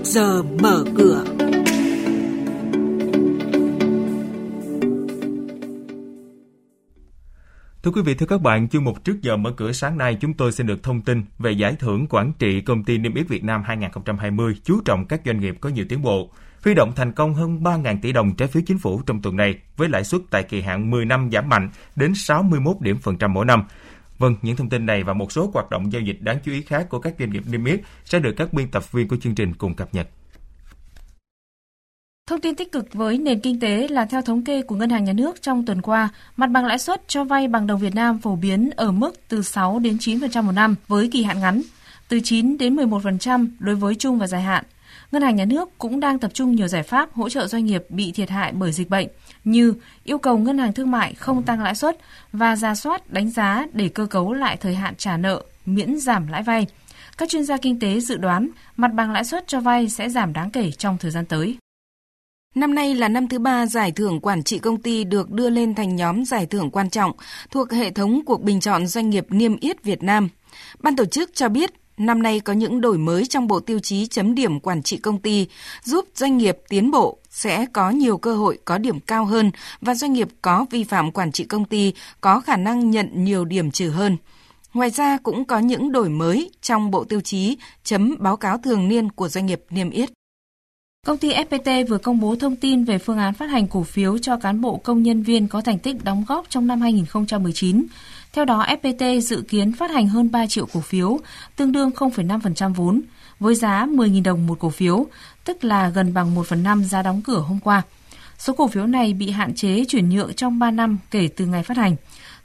trước giờ mở cửa. Thưa quý vị, thưa các bạn, chương mục trước giờ mở cửa sáng nay chúng tôi xin được thông tin về giải thưởng quản trị công ty niêm yết Việt Nam 2020 chú trọng các doanh nghiệp có nhiều tiến bộ, huy động thành công hơn 3.000 tỷ đồng trái phiếu chính phủ trong tuần này với lãi suất tại kỳ hạn 10 năm giảm mạnh đến 61 điểm phần trăm mỗi năm. Vâng, những thông tin này và một số hoạt động giao dịch đáng chú ý khác của các doanh nghiệp niêm yết sẽ được các biên tập viên của chương trình cùng cập nhật. Thông tin tích cực với nền kinh tế là theo thống kê của Ngân hàng Nhà nước trong tuần qua, mặt bằng lãi suất cho vay bằng đồng Việt Nam phổ biến ở mức từ 6 đến 9% một năm với kỳ hạn ngắn, từ 9 đến 11% đối với trung và dài hạn. Ngân hàng Nhà nước cũng đang tập trung nhiều giải pháp hỗ trợ doanh nghiệp bị thiệt hại bởi dịch bệnh, như yêu cầu ngân hàng thương mại không tăng lãi suất và ra soát đánh giá để cơ cấu lại thời hạn trả nợ, miễn giảm lãi vay. Các chuyên gia kinh tế dự đoán mặt bằng lãi suất cho vay sẽ giảm đáng kể trong thời gian tới. Năm nay là năm thứ ba giải thưởng quản trị công ty được đưa lên thành nhóm giải thưởng quan trọng thuộc hệ thống cuộc bình chọn doanh nghiệp niêm yết Việt Nam. Ban tổ chức cho biết năm nay có những đổi mới trong bộ tiêu chí chấm điểm quản trị công ty, giúp doanh nghiệp tiến bộ sẽ có nhiều cơ hội, có điểm cao hơn và doanh nghiệp có vi phạm quản trị công ty có khả năng nhận nhiều điểm trừ hơn. Ngoài ra cũng có những đổi mới trong bộ tiêu chí chấm báo cáo thường niên của doanh nghiệp niêm yết. Công ty FPT vừa công bố thông tin về phương án phát hành cổ phiếu cho cán bộ công nhân viên có thành tích đóng góp trong năm 2019. Theo đó, FPT dự kiến phát hành hơn 3 triệu cổ phiếu, tương đương 0,5% vốn, với giá 10.000 đồng một cổ phiếu, tức là gần bằng 1 phần 5 giá đóng cửa hôm qua. Số cổ phiếu này bị hạn chế chuyển nhượng trong 3 năm kể từ ngày phát hành.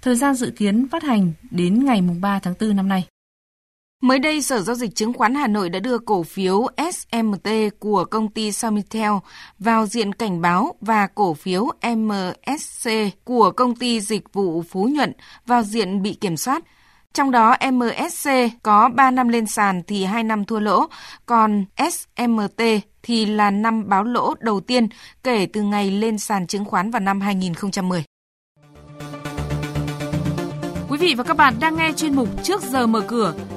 Thời gian dự kiến phát hành đến ngày 3 tháng 4 năm nay. Mới đây, Sở Giao dịch Chứng khoán Hà Nội đã đưa cổ phiếu SMT của công ty Somitel vào diện cảnh báo và cổ phiếu MSC của công ty dịch vụ Phú Nhuận vào diện bị kiểm soát. Trong đó MSC có 3 năm lên sàn thì 2 năm thua lỗ, còn SMT thì là năm báo lỗ đầu tiên kể từ ngày lên sàn chứng khoán vào năm 2010. Quý vị và các bạn đang nghe chuyên mục Trước giờ mở cửa,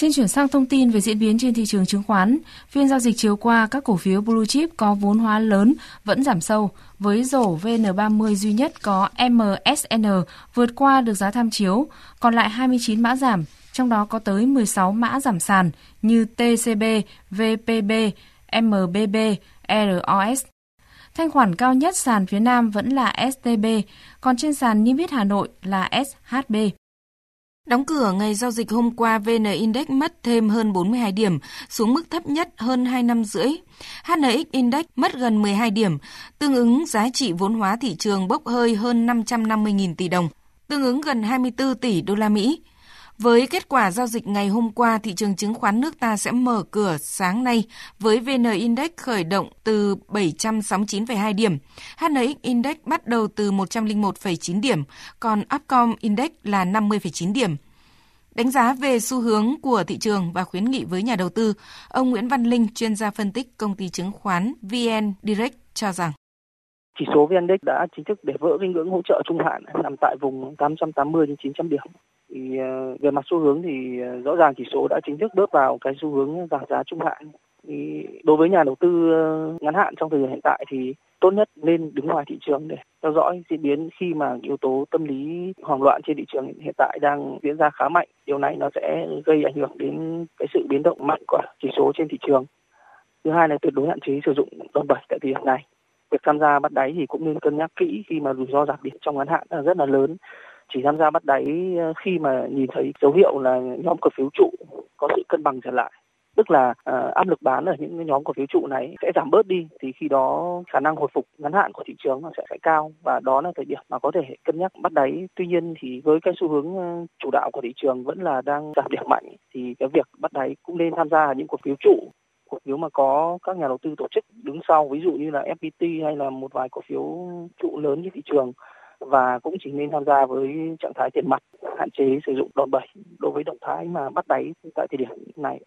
Xin chuyển sang thông tin về diễn biến trên thị trường chứng khoán. Phiên giao dịch chiều qua, các cổ phiếu blue chip có vốn hóa lớn vẫn giảm sâu, với rổ VN30 duy nhất có MSN vượt qua được giá tham chiếu, còn lại 29 mã giảm, trong đó có tới 16 mã giảm sàn như TCB, VPB, MBB, ROS. Thanh khoản cao nhất sàn phía Nam vẫn là STB, còn trên sàn niêm yết Hà Nội là SHB. Đóng cửa ngày giao dịch hôm qua, VN Index mất thêm hơn 42 điểm, xuống mức thấp nhất hơn 2 năm rưỡi. HNX Index mất gần 12 điểm, tương ứng giá trị vốn hóa thị trường bốc hơi hơn 550.000 tỷ đồng, tương ứng gần 24 tỷ đô la Mỹ. Với kết quả giao dịch ngày hôm qua, thị trường chứng khoán nước ta sẽ mở cửa sáng nay với VN Index khởi động từ 769,2 điểm, HNX Index bắt đầu từ 101,9 điểm, còn Upcom Index là 50,9 điểm. Đánh giá về xu hướng của thị trường và khuyến nghị với nhà đầu tư, ông Nguyễn Văn Linh, chuyên gia phân tích công ty chứng khoán VN Direct cho rằng chỉ số VN Index đã chính thức để vỡ cái ngưỡng hỗ trợ trung hạn nằm tại vùng 880 đến 900 điểm thì ờ, về mặt xu hướng thì ờ, rõ ràng chỉ số đã chính thức bước vào cái xu hướng giảm giá trung hạn. Thì đối với nhà đầu tư ờ, ngắn hạn trong thời điểm hiện tại thì tốt nhất nên đứng ngoài thị trường để theo dõi diễn biến khi mà yếu tố tâm lý hoảng loạn trên thị trường hiện tại đang diễn ra khá mạnh. Điều này nó sẽ gây ảnh hưởng đến cái sự biến động mạnh của chỉ số trên thị trường. Thứ hai là tuyệt đối hạn chế sử dụng đòn bẩy tại thời điểm này. Việc tham gia bắt đáy thì cũng nên cân nhắc kỹ khi mà rủi ro giảm điểm trong ngắn hạn là rất là lớn chỉ tham gia bắt đáy ờ, khi mà nhìn thấy dấu hiệu là nhóm cổ phiếu trụ có sự cân bằng trở lại. Tức là uh, áp lực bán ở những nhóm cổ phiếu trụ này sẽ giảm bớt đi thì khi đó khả năng hồi phục ngắn hạn của thị trường nó sẽ sẽ cao và đó là thời điểm mà có thể cân nhắc bắt đáy. Tuy nhiên thì với cái xu hướng ờ, chủ đạo của thị trường vẫn là đang giảm điểm mạnh thì cái việc bắt đáy cũng nên tham gia ở những cổ phiếu trụ. Cổ phiếu mà có các nhà đầu tư tổ chức đứng sau ví dụ như là FPT hay là một vài cổ phiếu trụ lớn trên thị trường và cũng chỉ nên tham gia với trạng thái tiền mặt, hạn chế sử dụng đòn bẩy đối với động thái mà bắt đáy tại thời điểm này.